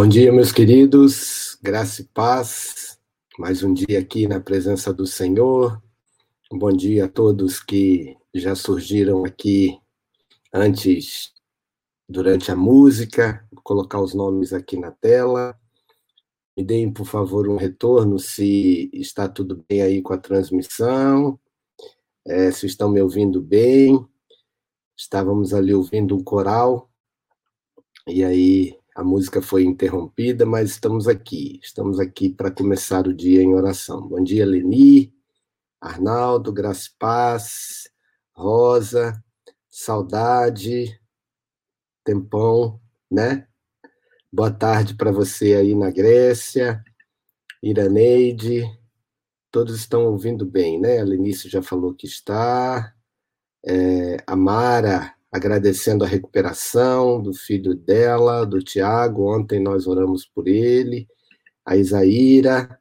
Bom dia, meus queridos, graça e paz. Mais um dia aqui na presença do Senhor. bom dia a todos que já surgiram aqui antes, durante a música. Vou colocar os nomes aqui na tela. Me deem, por favor, um retorno se está tudo bem aí com a transmissão, é, se estão me ouvindo bem. Estávamos ali ouvindo um coral, e aí a música foi interrompida, mas estamos aqui. Estamos aqui para começar o dia em oração. Bom dia, Leni, Arnaldo, Graça Paz, Rosa, saudade, tempão, né? Boa tarde para você aí na Grécia, Iraneide, todos estão ouvindo bem, né? A Lenice já falou que está, é, a Mara agradecendo a recuperação do filho dela, do Tiago, ontem nós oramos por ele, a Isaíra,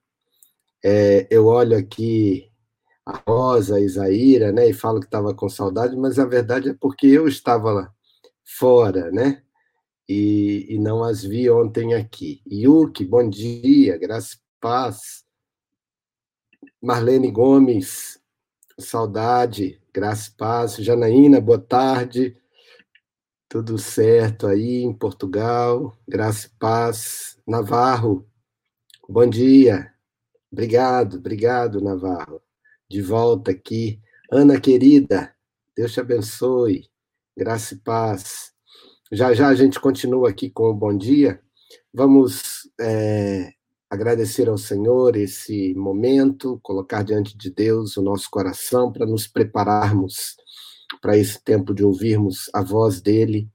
é, eu olho aqui a Rosa, a Isaíra, né, e falo que estava com saudade, mas a verdade é porque eu estava fora, né, e, e não as vi ontem aqui. Yuki, bom dia, graça e paz. Marlene Gomes, saudade, graça e paz. Janaína, boa tarde. Tudo certo aí em Portugal, graça e paz. Navarro, bom dia. Obrigado, obrigado, Navarro. De volta aqui. Ana querida, Deus te abençoe. Graça e paz. Já já a gente continua aqui com o bom dia. Vamos é, agradecer ao Senhor esse momento, colocar diante de Deus o nosso coração para nos prepararmos para esse tempo de ouvirmos a voz dele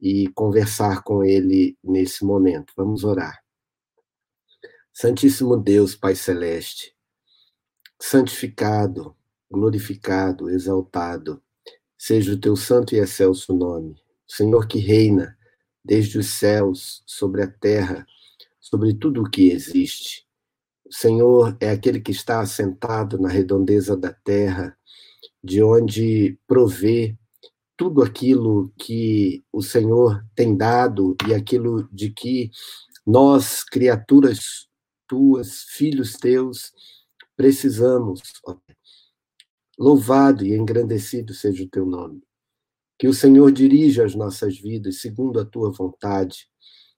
e conversar com ele nesse momento. Vamos orar. Santíssimo Deus, Pai Celeste, santificado, glorificado, exaltado, seja o teu santo e excelso nome. Senhor que reina desde os céus, sobre a terra, sobre tudo o que existe. O Senhor é aquele que está assentado na redondeza da terra, de onde provê tudo aquilo que o Senhor tem dado e aquilo de que nós, criaturas tuas, filhos teus, precisamos. Louvado e engrandecido seja o teu nome. Que o Senhor dirija as nossas vidas segundo a tua vontade.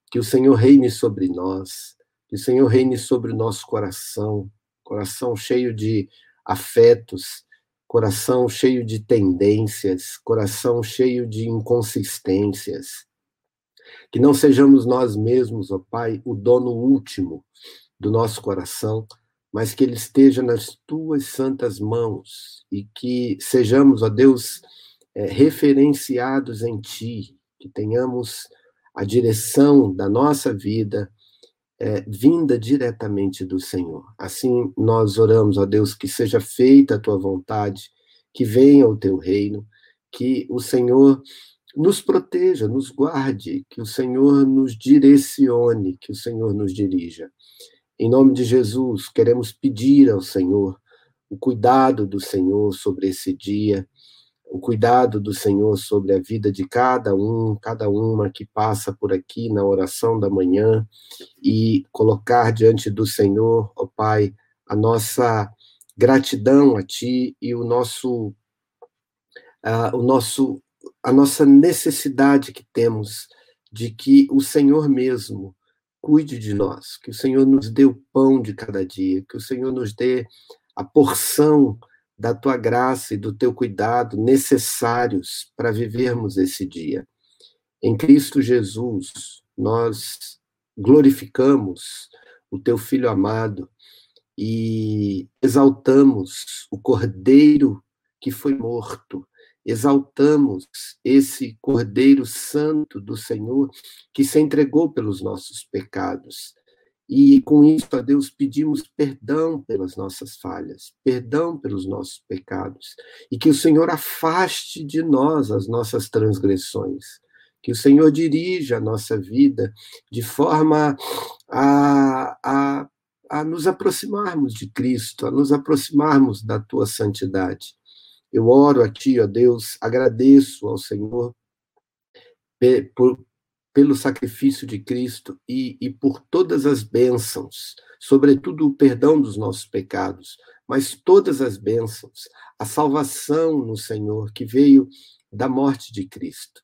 Que o Senhor reine sobre nós. Que o Senhor reine sobre o nosso coração, coração cheio de afetos, coração cheio de tendências, coração cheio de inconsistências. Que não sejamos nós mesmos, ó Pai, o dono último do nosso coração, mas que ele esteja nas tuas santas mãos e que sejamos, ó Deus, é, referenciados em Ti, que tenhamos a direção da nossa vida é, vinda diretamente do Senhor. Assim nós oramos, ó Deus, que seja feita a Tua vontade, que venha o Teu reino, que o Senhor nos proteja, nos guarde, que o Senhor nos direcione, que o Senhor nos dirija. Em nome de Jesus, queremos pedir ao Senhor o cuidado do Senhor sobre esse dia, o cuidado do Senhor sobre a vida de cada um, cada uma que passa por aqui na oração da manhã e colocar diante do Senhor, ó Pai, a nossa gratidão a Ti e o nosso, uh, o nosso, a nossa necessidade que temos de que o Senhor mesmo cuide de nós, que o Senhor nos dê o pão de cada dia, que o Senhor nos dê a porção da tua graça e do teu cuidado necessários para vivermos esse dia. Em Cristo Jesus, nós glorificamos o teu Filho amado e exaltamos o Cordeiro que foi morto, exaltamos esse Cordeiro Santo do Senhor que se entregou pelos nossos pecados e com isso, a Deus, pedimos perdão pelas nossas falhas, perdão pelos nossos pecados, e que o Senhor afaste de nós as nossas transgressões, que o Senhor dirija a nossa vida de forma a, a, a nos aproximarmos de Cristo, a nos aproximarmos da tua santidade. Eu oro a Ti, ó Deus, agradeço ao Senhor por, pelo sacrifício de Cristo e, e por todas as bênçãos, sobretudo o perdão dos nossos pecados, mas todas as bênçãos, a salvação no Senhor que veio da morte de Cristo.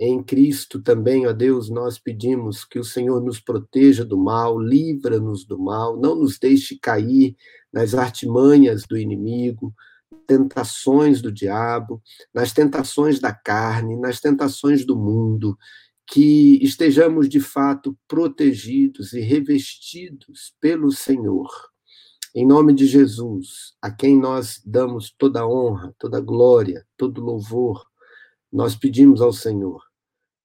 Em Cristo também, ó Deus, nós pedimos que o Senhor nos proteja do mal, livra-nos do mal, não nos deixe cair nas artimanhas do inimigo, tentações do diabo, nas tentações da carne, nas tentações do mundo, que estejamos de fato protegidos e revestidos pelo Senhor. Em nome de Jesus, a quem nós damos toda honra, toda glória, todo louvor, nós pedimos ao Senhor,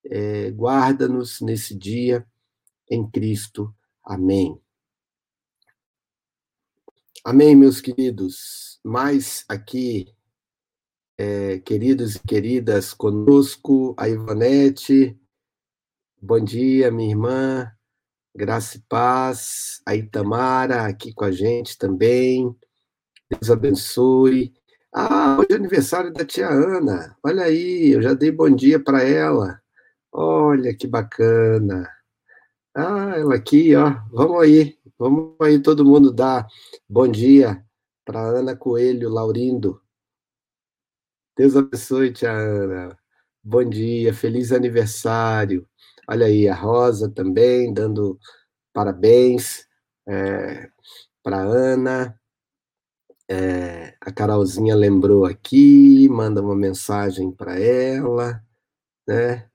é, guarda-nos nesse dia em Cristo. Amém. Amém, meus queridos. Mais aqui, é, queridos e queridas, conosco, a Ivanete, Bom dia, minha irmã. Graça e paz. A Itamara aqui com a gente também. Deus abençoe. Ah, hoje é aniversário da tia Ana. Olha aí, eu já dei bom dia para ela. Olha que bacana. Ah, ela aqui, ó. Vamos aí. Vamos aí todo mundo dar bom dia para Ana Coelho Laurindo. Deus abençoe, tia Ana. Bom dia, feliz aniversário. Olha aí, a Rosa também dando parabéns é, para Ana. É, a Carolzinha lembrou aqui, manda uma mensagem para ela, né?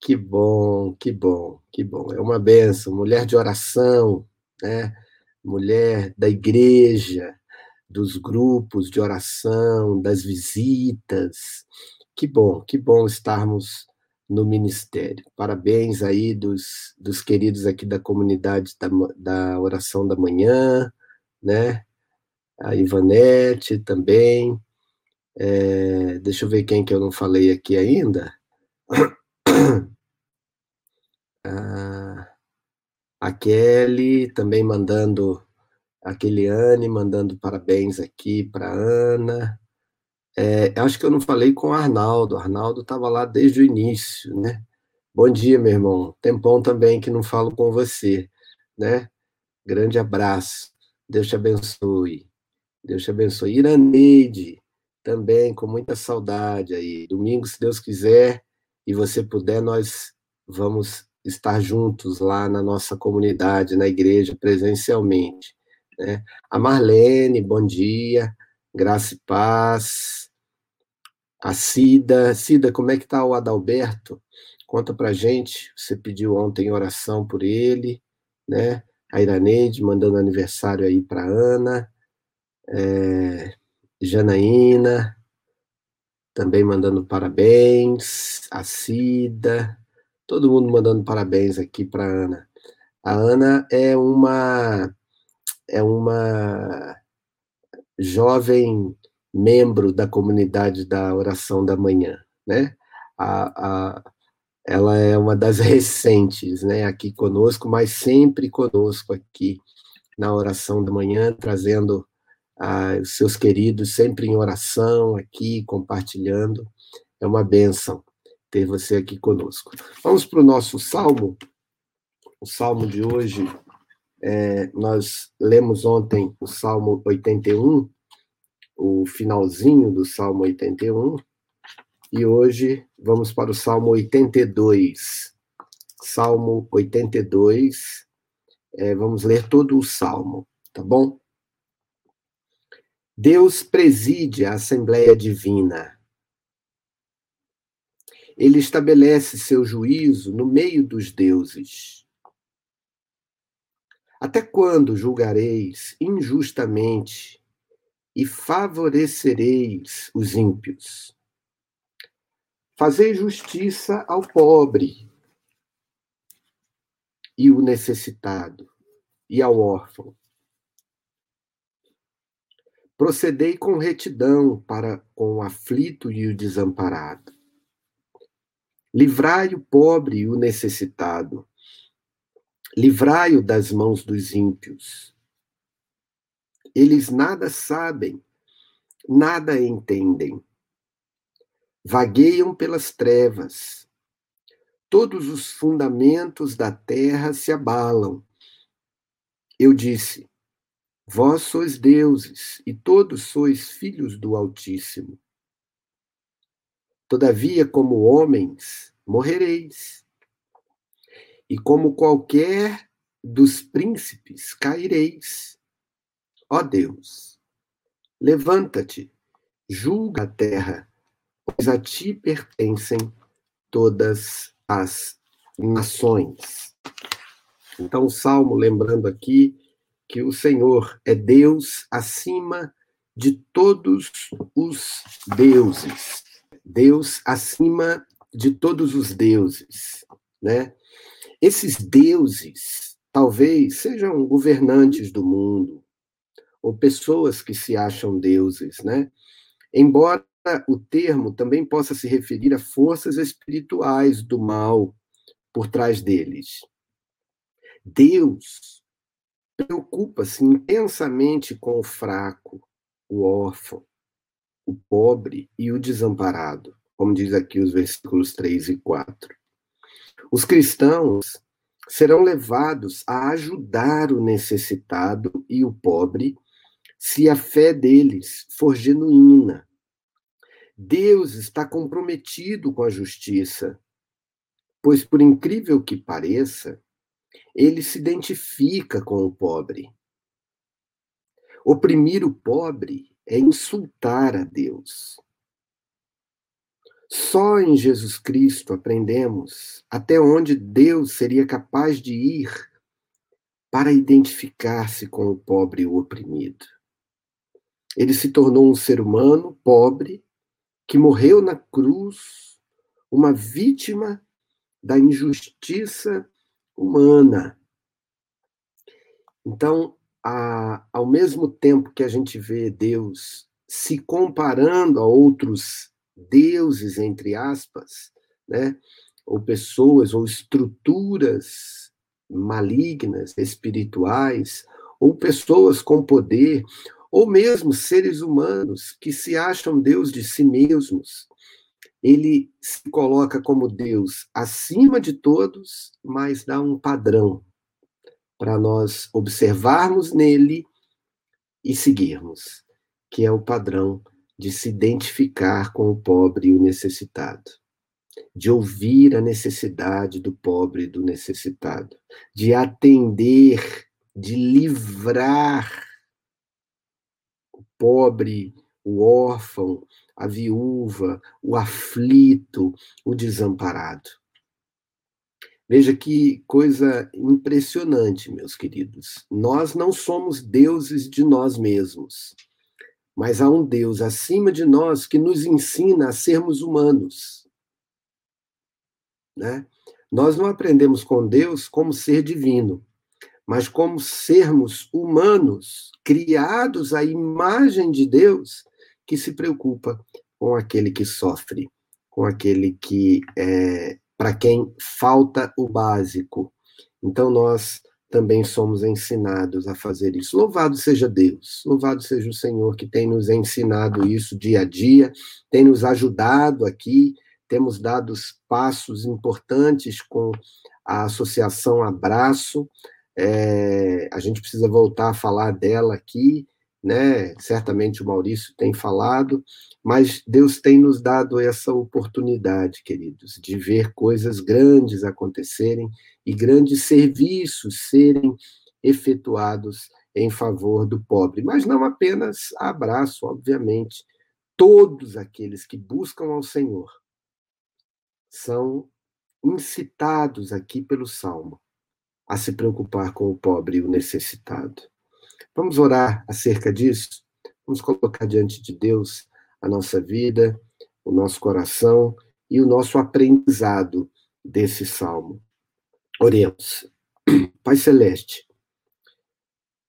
Que bom, que bom, que bom. É uma benção, mulher de oração, né? Mulher da igreja, dos grupos de oração, das visitas. Que bom, que bom estarmos no ministério. Parabéns aí dos, dos queridos aqui da comunidade da, da oração da manhã, né? A Ivanete também. É, deixa eu ver quem que eu não falei aqui ainda. Ah, a Kelly também mandando, a Keliane mandando parabéns aqui para Ana. É, acho que eu não falei com o Arnaldo. O Arnaldo estava lá desde o início, né? Bom dia, meu irmão. Tempão também que não falo com você, né? Grande abraço. Deus te abençoe. Deus te abençoe. Iraneide, também com muita saudade aí. Domingo, se Deus quiser e você puder, nós vamos estar juntos lá na nossa comunidade, na igreja, presencialmente. Né? A Marlene, bom dia. Graça e paz. A Cida. Cida, como é que está o Adalberto? Conta para gente. Você pediu ontem oração por ele, né? A Iraneide mandando aniversário aí para Ana. É, Janaína também mandando parabéns. A Cida. Todo mundo mandando parabéns aqui para Ana. A Ana é uma é uma jovem membro da comunidade da oração da manhã, né? A, a, ela é uma das recentes, né, aqui conosco, mas sempre conosco aqui na oração da manhã, trazendo ah, os seus queridos sempre em oração aqui, compartilhando. É uma bênção ter você aqui conosco. Vamos para o nosso salmo. O salmo de hoje é, nós lemos ontem o Salmo 81, o finalzinho do Salmo 81, e hoje vamos para o Salmo 82. Salmo 82, é, vamos ler todo o Salmo, tá bom? Deus preside a Assembleia Divina. Ele estabelece seu juízo no meio dos deuses. Até quando julgareis injustamente e favorecereis os ímpios? Fazei justiça ao pobre e o necessitado e ao órfão. Procedei com retidão para com o aflito e o desamparado. Livrai o pobre e o necessitado Livrai-o das mãos dos ímpios. Eles nada sabem, nada entendem. Vagueiam pelas trevas. todos os fundamentos da terra se abalam. Eu disse: Vós sois deuses, e todos sois filhos do Altíssimo. Todavia, como homens, morrereis, e como qualquer dos príncipes caireis. Ó Deus, levanta-te, julga a terra, pois a ti pertencem todas as nações. Então, o Salmo, lembrando aqui que o Senhor é Deus acima de todos os deuses. Deus acima de todos os deuses, né? Esses deuses talvez sejam governantes do mundo ou pessoas que se acham deuses, né? Embora o termo também possa se referir a forças espirituais do mal por trás deles. Deus preocupa-se intensamente com o fraco, o órfão, o pobre e o desamparado, como diz aqui os versículos 3 e 4. Os cristãos serão levados a ajudar o necessitado e o pobre se a fé deles for genuína Deus está comprometido com a justiça, pois, por incrível que pareça, ele se identifica com o pobre. Oprimir o pobre é insultar a Deus. Só em Jesus Cristo aprendemos até onde Deus seria capaz de ir para identificar-se com o pobre e o oprimido. Ele se tornou um ser humano pobre que morreu na cruz, uma vítima da injustiça humana. Então, a, ao mesmo tempo que a gente vê Deus se comparando a outros deuses, entre aspas, né, ou pessoas, ou estruturas malignas, espirituais, ou pessoas com poder, ou mesmo seres humanos que se acham Deus de si mesmos. Ele se coloca como Deus acima de todos, mas dá um padrão para nós observarmos nele e seguirmos, que é o padrão de se identificar com o pobre e o necessitado, de ouvir a necessidade do pobre e do necessitado, de atender, de livrar pobre, o órfão, a viúva, o aflito, o desamparado. Veja que coisa impressionante, meus queridos. Nós não somos deuses de nós mesmos, mas há um Deus acima de nós que nos ensina a sermos humanos. Né? Nós não aprendemos com Deus como ser divino, mas como sermos humanos, criados à imagem de Deus, que se preocupa com aquele que sofre, com aquele que é, para quem falta o básico. Então nós também somos ensinados a fazer isso. Louvado seja Deus, louvado seja o Senhor que tem nos ensinado isso dia a dia, tem nos ajudado aqui, temos dado passos importantes com a Associação Abraço, é, a gente precisa voltar a falar dela aqui, né? Certamente o Maurício tem falado, mas Deus tem nos dado essa oportunidade, queridos, de ver coisas grandes acontecerem e grandes serviços serem efetuados em favor do pobre, mas não apenas abraço, obviamente. Todos aqueles que buscam ao Senhor são incitados aqui pelo Salmo a se preocupar com o pobre e o necessitado. Vamos orar acerca disso? Vamos colocar diante de Deus a nossa vida, o nosso coração e o nosso aprendizado desse salmo. Oremos. Pai Celeste,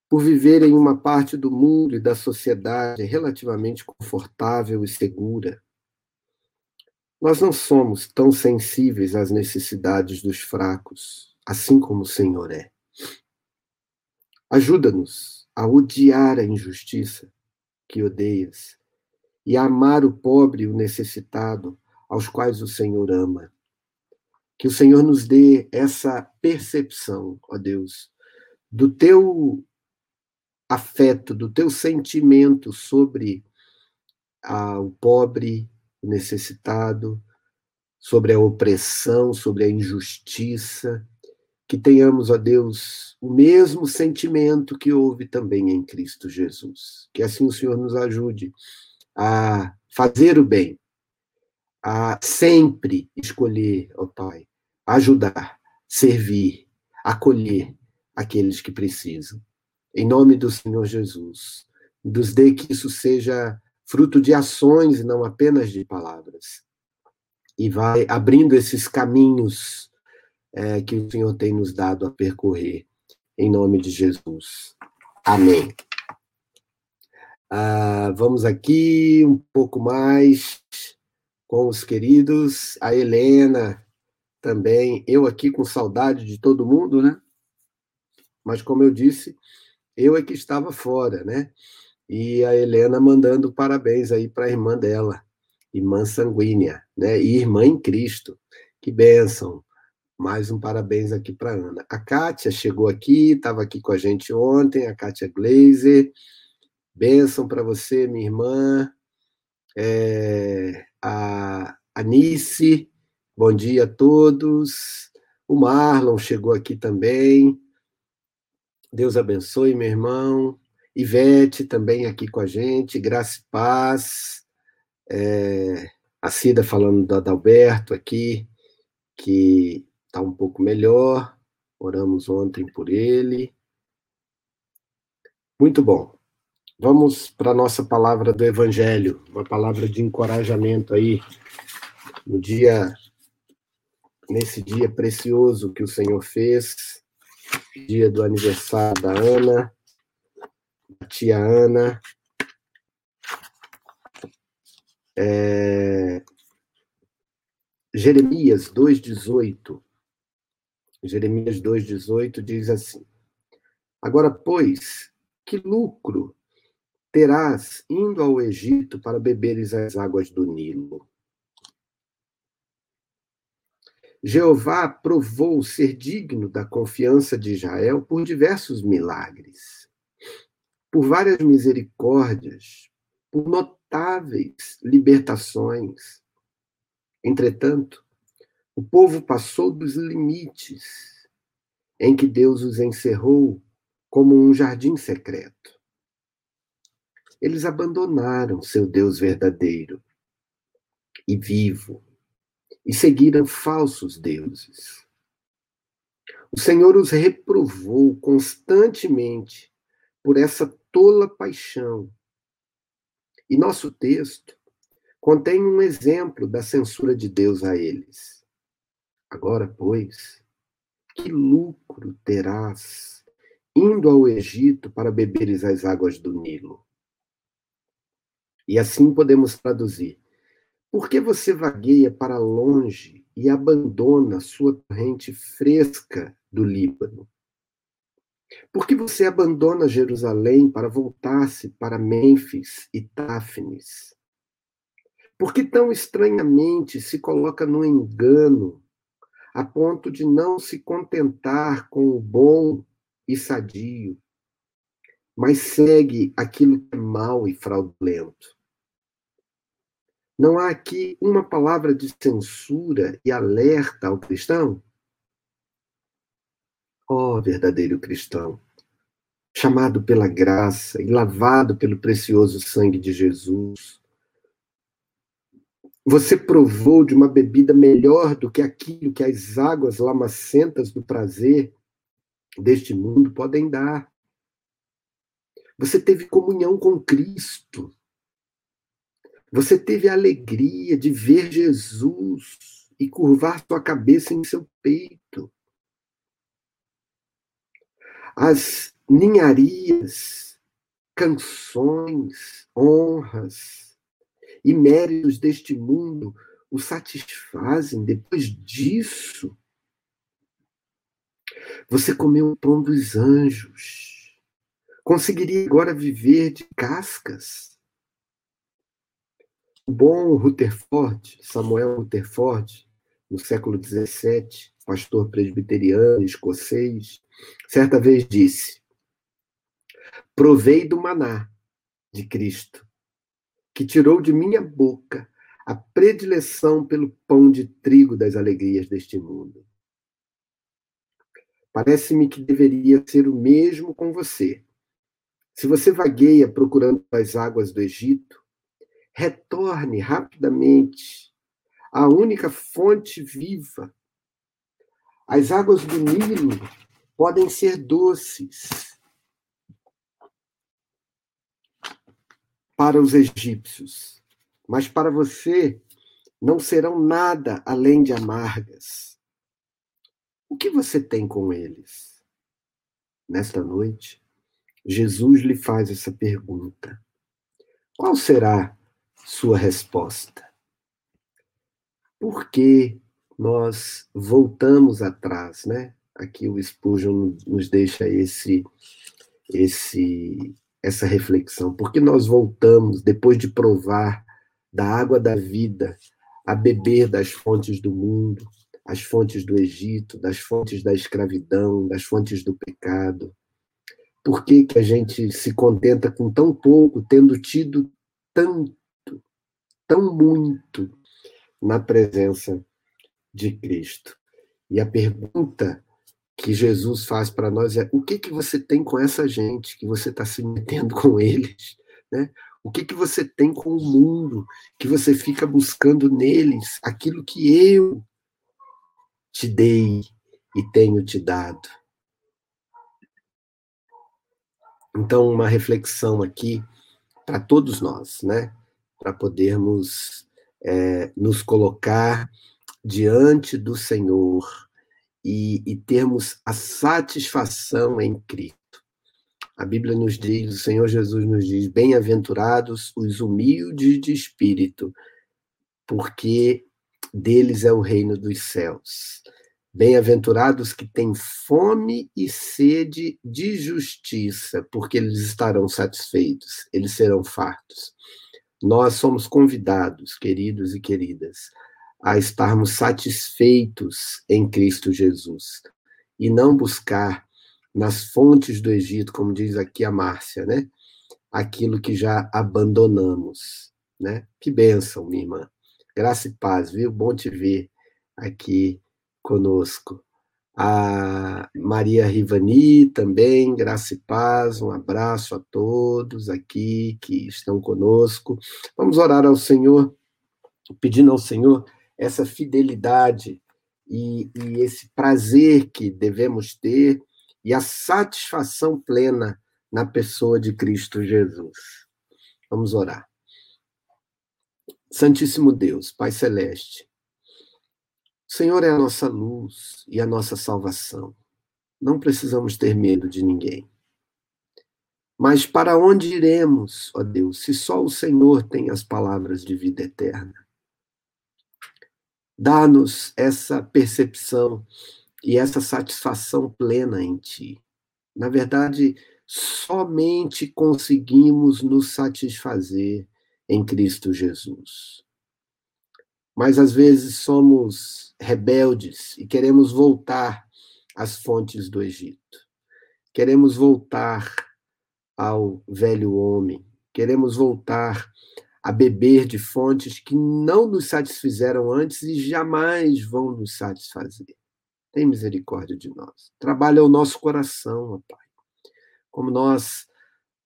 por viver em uma parte do mundo e da sociedade relativamente confortável e segura, nós não somos tão sensíveis às necessidades dos fracos assim como o Senhor é. Ajuda-nos a odiar a injustiça que odeias e a amar o pobre e o necessitado, aos quais o Senhor ama. Que o Senhor nos dê essa percepção, ó Deus, do teu afeto, do teu sentimento sobre a, o pobre, o necessitado, sobre a opressão, sobre a injustiça, que tenhamos, ó Deus, o mesmo sentimento que houve também em Cristo Jesus. Que assim o Senhor nos ajude a fazer o bem, a sempre escolher, ó Pai, ajudar, servir, acolher aqueles que precisam. Em nome do Senhor Jesus, nos dê que isso seja fruto de ações e não apenas de palavras. E vai abrindo esses caminhos é, que o Senhor tem nos dado a percorrer, em nome de Jesus. Amém. Ah, vamos aqui um pouco mais com os queridos, a Helena também, eu aqui com saudade de todo mundo, né? Mas como eu disse, eu é que estava fora, né? E a Helena mandando parabéns aí para a irmã dela, irmã sanguínea, né? E irmã em Cristo. Que bênção. Mais um parabéns aqui para Ana. A Kátia chegou aqui, estava aqui com a gente ontem, a Kátia Glazer. Bênção para você, minha irmã. É, a Anice, bom dia a todos. O Marlon chegou aqui também. Deus abençoe, meu irmão. Ivete também aqui com a gente. Graça e paz. É, a Cida falando do Adalberto aqui, que está um pouco melhor. Oramos ontem por ele. Muito bom. Vamos para a nossa palavra do Evangelho, uma palavra de encorajamento aí, no dia, nesse dia precioso que o Senhor fez, dia do aniversário da Ana, da tia Ana. É... Jeremias 2,18. Jeremias 2,18 diz assim: Agora, pois, que lucro terás indo ao Egito para beberes as águas do Nilo? Jeová provou ser digno da confiança de Israel por diversos milagres, por várias misericórdias, por notáveis libertações. Entretanto, o povo passou dos limites em que Deus os encerrou como um jardim secreto. Eles abandonaram seu Deus verdadeiro e vivo e seguiram falsos deuses. O Senhor os reprovou constantemente por essa tola paixão. E nosso texto contém um exemplo da censura de Deus a eles. Agora, pois, que lucro terás indo ao Egito para beberes as águas do Nilo? E assim podemos traduzir: por que você vagueia para longe e abandona sua corrente fresca do Líbano? Por que você abandona Jerusalém para voltar-se para Mênfis e Táfnis? Por que tão estranhamente se coloca no engano a ponto de não se contentar com o bom e sadio, mas segue aquilo que é mal e fraudulento. Não há aqui uma palavra de censura e alerta ao cristão? Ó oh, verdadeiro cristão, chamado pela graça e lavado pelo precioso sangue de Jesus, você provou de uma bebida melhor do que aquilo que as águas lamacentas do prazer deste mundo podem dar. Você teve comunhão com Cristo. Você teve a alegria de ver Jesus e curvar sua cabeça em seu peito. As ninharias, canções, honras, e méritos deste mundo o satisfazem. Depois disso, você comeu o pão dos anjos. Conseguiria agora viver de cascas? O bom Rutherford, Samuel Rutherford, no século XVII, pastor presbiteriano, escocês, certa vez disse: Provei do maná de Cristo, que tirou de minha boca a predileção pelo pão de trigo das alegrias deste mundo. Parece-me que deveria ser o mesmo com você. Se você vagueia procurando as águas do Egito, retorne rapidamente à única fonte viva. As águas do Nilo podem ser doces para os egípcios, mas para você não serão nada além de amargas. O que você tem com eles? Nesta noite, Jesus lhe faz essa pergunta. Qual será sua resposta? Por que nós voltamos atrás, né? Aqui o Spurgeon nos deixa esse esse essa reflexão. Por que nós voltamos depois de provar da água da vida a beber das fontes do mundo, as fontes do Egito, das fontes da escravidão, das fontes do pecado? Por que, que a gente se contenta com tão pouco, tendo tido tanto, tão muito na presença de Cristo? E a pergunta que Jesus faz para nós é: o que que você tem com essa gente que você está se metendo com eles, né? O que que você tem com o mundo que você fica buscando neles aquilo que eu te dei e tenho te dado? Então, uma reflexão aqui para todos nós, né? Para podermos é, nos colocar diante do Senhor e, e termos a satisfação em Cristo. A Bíblia nos diz, o Senhor Jesus nos diz: bem-aventurados os humildes de espírito, porque deles é o reino dos céus. Bem-aventurados que têm fome e sede de justiça, porque eles estarão satisfeitos, eles serão fartos. Nós somos convidados, queridos e queridas, a estarmos satisfeitos em Cristo Jesus e não buscar nas fontes do Egito, como diz aqui a Márcia, né? Aquilo que já abandonamos, né? Que bênção, minha irmã. Graça e paz, viu? Bom te ver aqui conosco. A Maria Rivani também, graça e paz, um abraço a todos aqui que estão conosco. Vamos orar ao Senhor, pedindo ao Senhor essa fidelidade e, e esse prazer que devemos ter e a satisfação plena na pessoa de Cristo Jesus. Vamos orar. Santíssimo Deus, Pai Celeste, o Senhor é a nossa luz e a nossa salvação. Não precisamos ter medo de ninguém. Mas para onde iremos, ó Deus, se só o Senhor tem as palavras de vida eterna? Dá-nos essa percepção e essa satisfação plena em Ti. Na verdade, somente conseguimos nos satisfazer em Cristo Jesus mas às vezes somos rebeldes e queremos voltar às fontes do Egito. Queremos voltar ao velho homem, queremos voltar a beber de fontes que não nos satisfizeram antes e jamais vão nos satisfazer. Tem misericórdia de nós. Trabalha o nosso coração, ó Pai. Como nós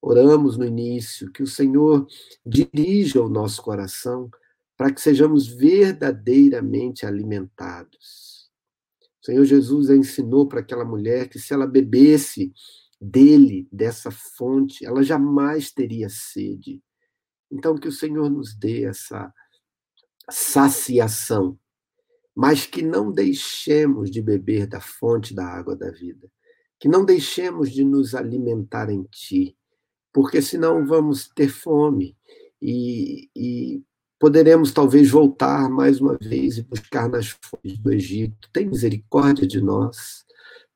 oramos no início, que o Senhor dirija o nosso coração para que sejamos verdadeiramente alimentados. O Senhor Jesus ensinou para aquela mulher que se ela bebesse dele, dessa fonte, ela jamais teria sede. Então, que o Senhor nos dê essa saciação, mas que não deixemos de beber da fonte da água da vida, que não deixemos de nos alimentar em Ti, porque senão vamos ter fome e, e Poderemos talvez voltar mais uma vez e buscar nas fontes do Egito. Tem misericórdia de nós.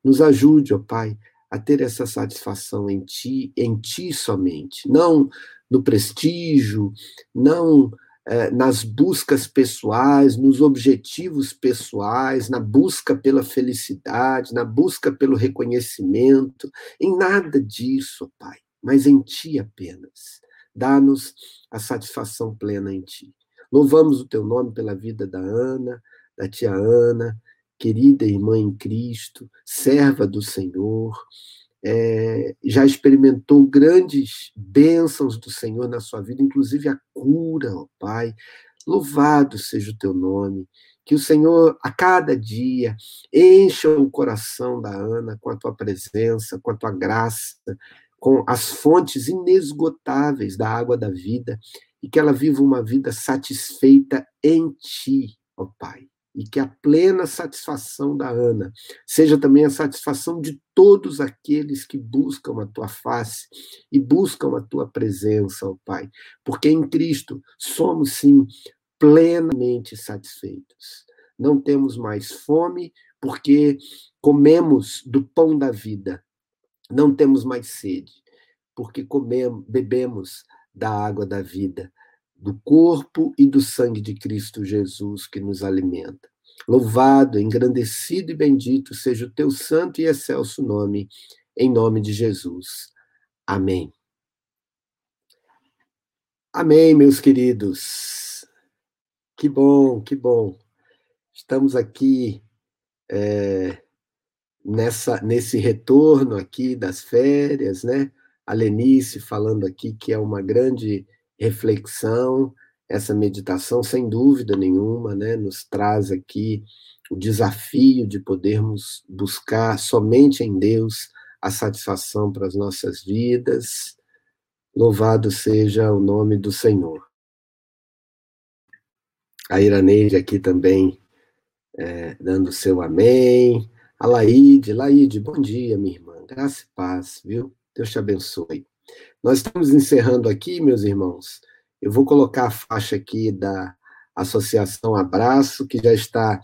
Nos ajude, ó Pai, a ter essa satisfação em Ti, em Ti somente. Não no prestígio, não é, nas buscas pessoais, nos objetivos pessoais, na busca pela felicidade, na busca pelo reconhecimento, em nada disso, Pai, mas em Ti apenas. Dá-nos a satisfação plena em Ti. Louvamos o Teu nome pela vida da Ana, da tia Ana, querida irmã em Cristo, serva do Senhor, é, já experimentou grandes bênçãos do Senhor na sua vida, inclusive a cura, ó Pai. Louvado seja o teu nome. Que o Senhor, a cada dia, encha o coração da Ana com a tua presença, com a tua graça, com as fontes inesgotáveis da água da vida, e que ela viva uma vida satisfeita em ti, ó Pai e que a plena satisfação da Ana seja também a satisfação de todos aqueles que buscam a tua face e buscam a tua presença, ó Pai, porque em Cristo somos sim plenamente satisfeitos. Não temos mais fome porque comemos do pão da vida. Não temos mais sede porque comemos, bebemos da água da vida do corpo e do sangue de Cristo Jesus que nos alimenta. Louvado, engrandecido e bendito seja o teu santo e excelso nome, em nome de Jesus. Amém. Amém, meus queridos. Que bom, que bom. Estamos aqui é, nessa, nesse retorno aqui das férias, né? A Lenice falando aqui que é uma grande reflexão, essa meditação, sem dúvida nenhuma, né, nos traz aqui o desafio de podermos buscar somente em Deus a satisfação para as nossas vidas. Louvado seja o nome do Senhor. A Iraneide aqui também é, dando seu amém. A Laide, Laide, bom dia, minha irmã. Graça e paz, viu? Deus te abençoe. Nós estamos encerrando aqui, meus irmãos. Eu vou colocar a faixa aqui da Associação Abraço, que já está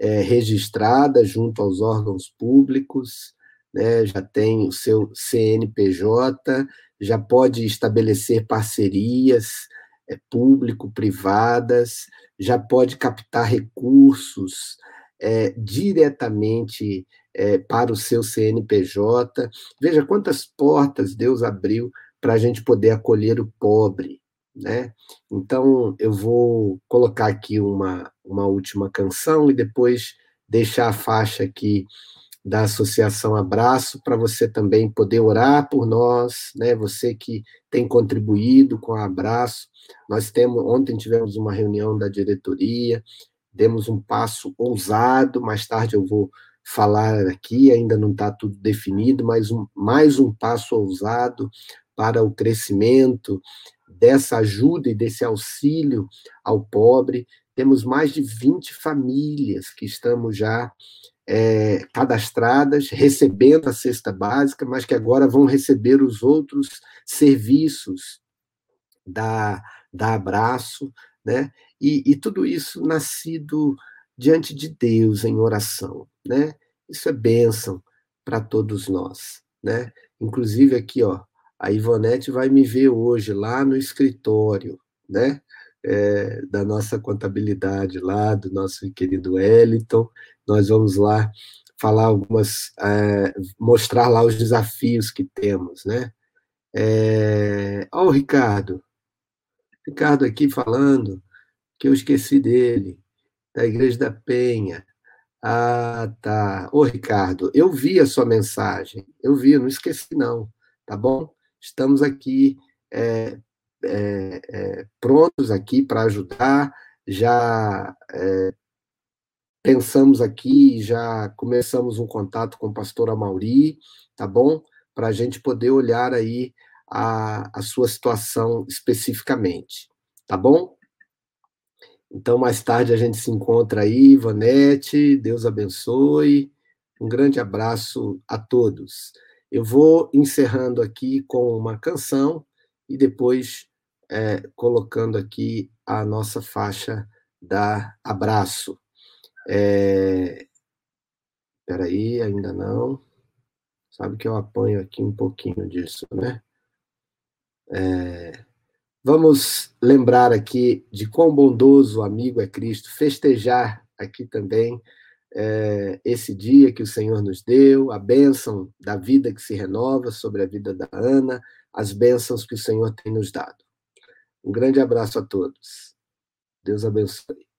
é, registrada junto aos órgãos públicos, né, já tem o seu CNPJ, já pode estabelecer parcerias é, público-privadas, já pode captar recursos é, diretamente é, para o seu CNPJ. Veja quantas portas Deus abriu para a gente poder acolher o pobre. Né? Então, eu vou colocar aqui uma, uma última canção e depois deixar a faixa aqui da Associação Abraço para você também poder orar por nós, né? Você que tem contribuído com o Abraço. Nós temos ontem tivemos uma reunião da diretoria, demos um passo ousado, mais tarde eu vou falar aqui, ainda não está tudo definido, mas um, mais um passo ousado para o crescimento dessa ajuda e desse auxílio ao pobre. Temos mais de 20 famílias que estamos já é, cadastradas, recebendo a cesta básica, mas que agora vão receber os outros serviços da, da Abraço, né? E, e tudo isso nascido diante de Deus em oração, né? Isso é bênção para todos nós, né? Inclusive aqui, ó, a Ivonete vai me ver hoje lá no escritório, né? É, da nossa contabilidade lá, do nosso querido Wellington. Nós vamos lá falar algumas, é, mostrar lá os desafios que temos, né? É, ó, o Ricardo. Ricardo aqui falando que eu esqueci dele, da Igreja da Penha. Ah, tá. Ô, Ricardo, eu vi a sua mensagem. Eu vi, eu não esqueci, não. Tá bom? Estamos aqui é, é, é, prontos aqui para ajudar, já é, pensamos aqui, já começamos um contato com o pastor Amauri, tá bom? Para a gente poder olhar aí a, a sua situação especificamente, tá bom? Então, mais tarde a gente se encontra aí, Vanete, Deus abençoe. Um grande abraço a todos. Eu vou encerrando aqui com uma canção e depois é, colocando aqui a nossa faixa da Abraço. É... aí, ainda não. Sabe que eu apanho aqui um pouquinho disso, né? É... Vamos lembrar aqui de quão bondoso o amigo é Cristo, festejar aqui também é, esse dia que o Senhor nos deu, a bênção da vida que se renova sobre a vida da Ana, as bênçãos que o Senhor tem nos dado. Um grande abraço a todos. Deus abençoe.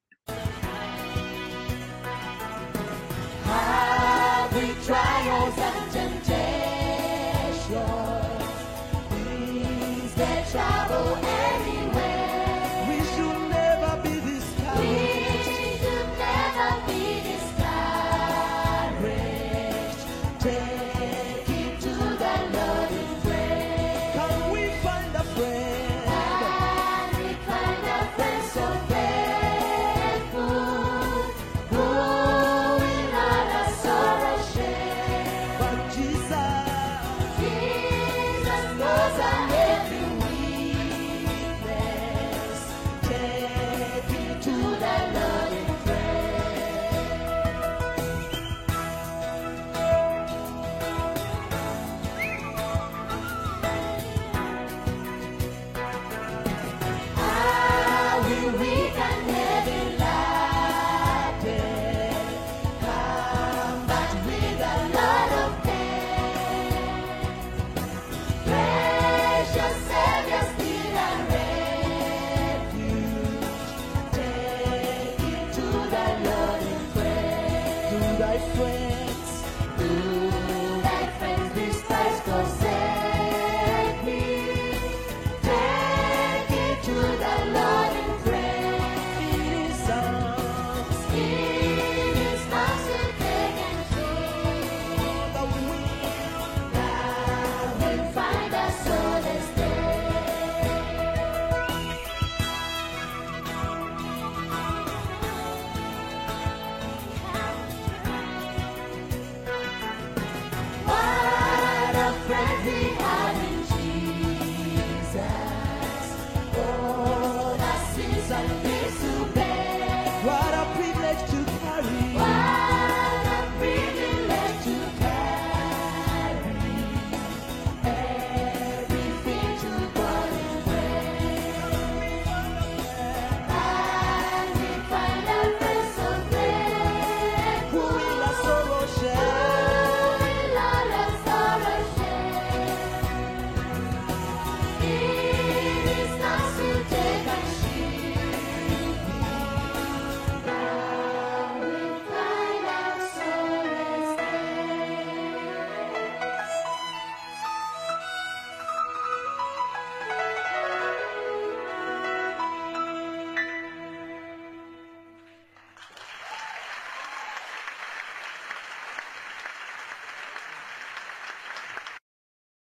Blessed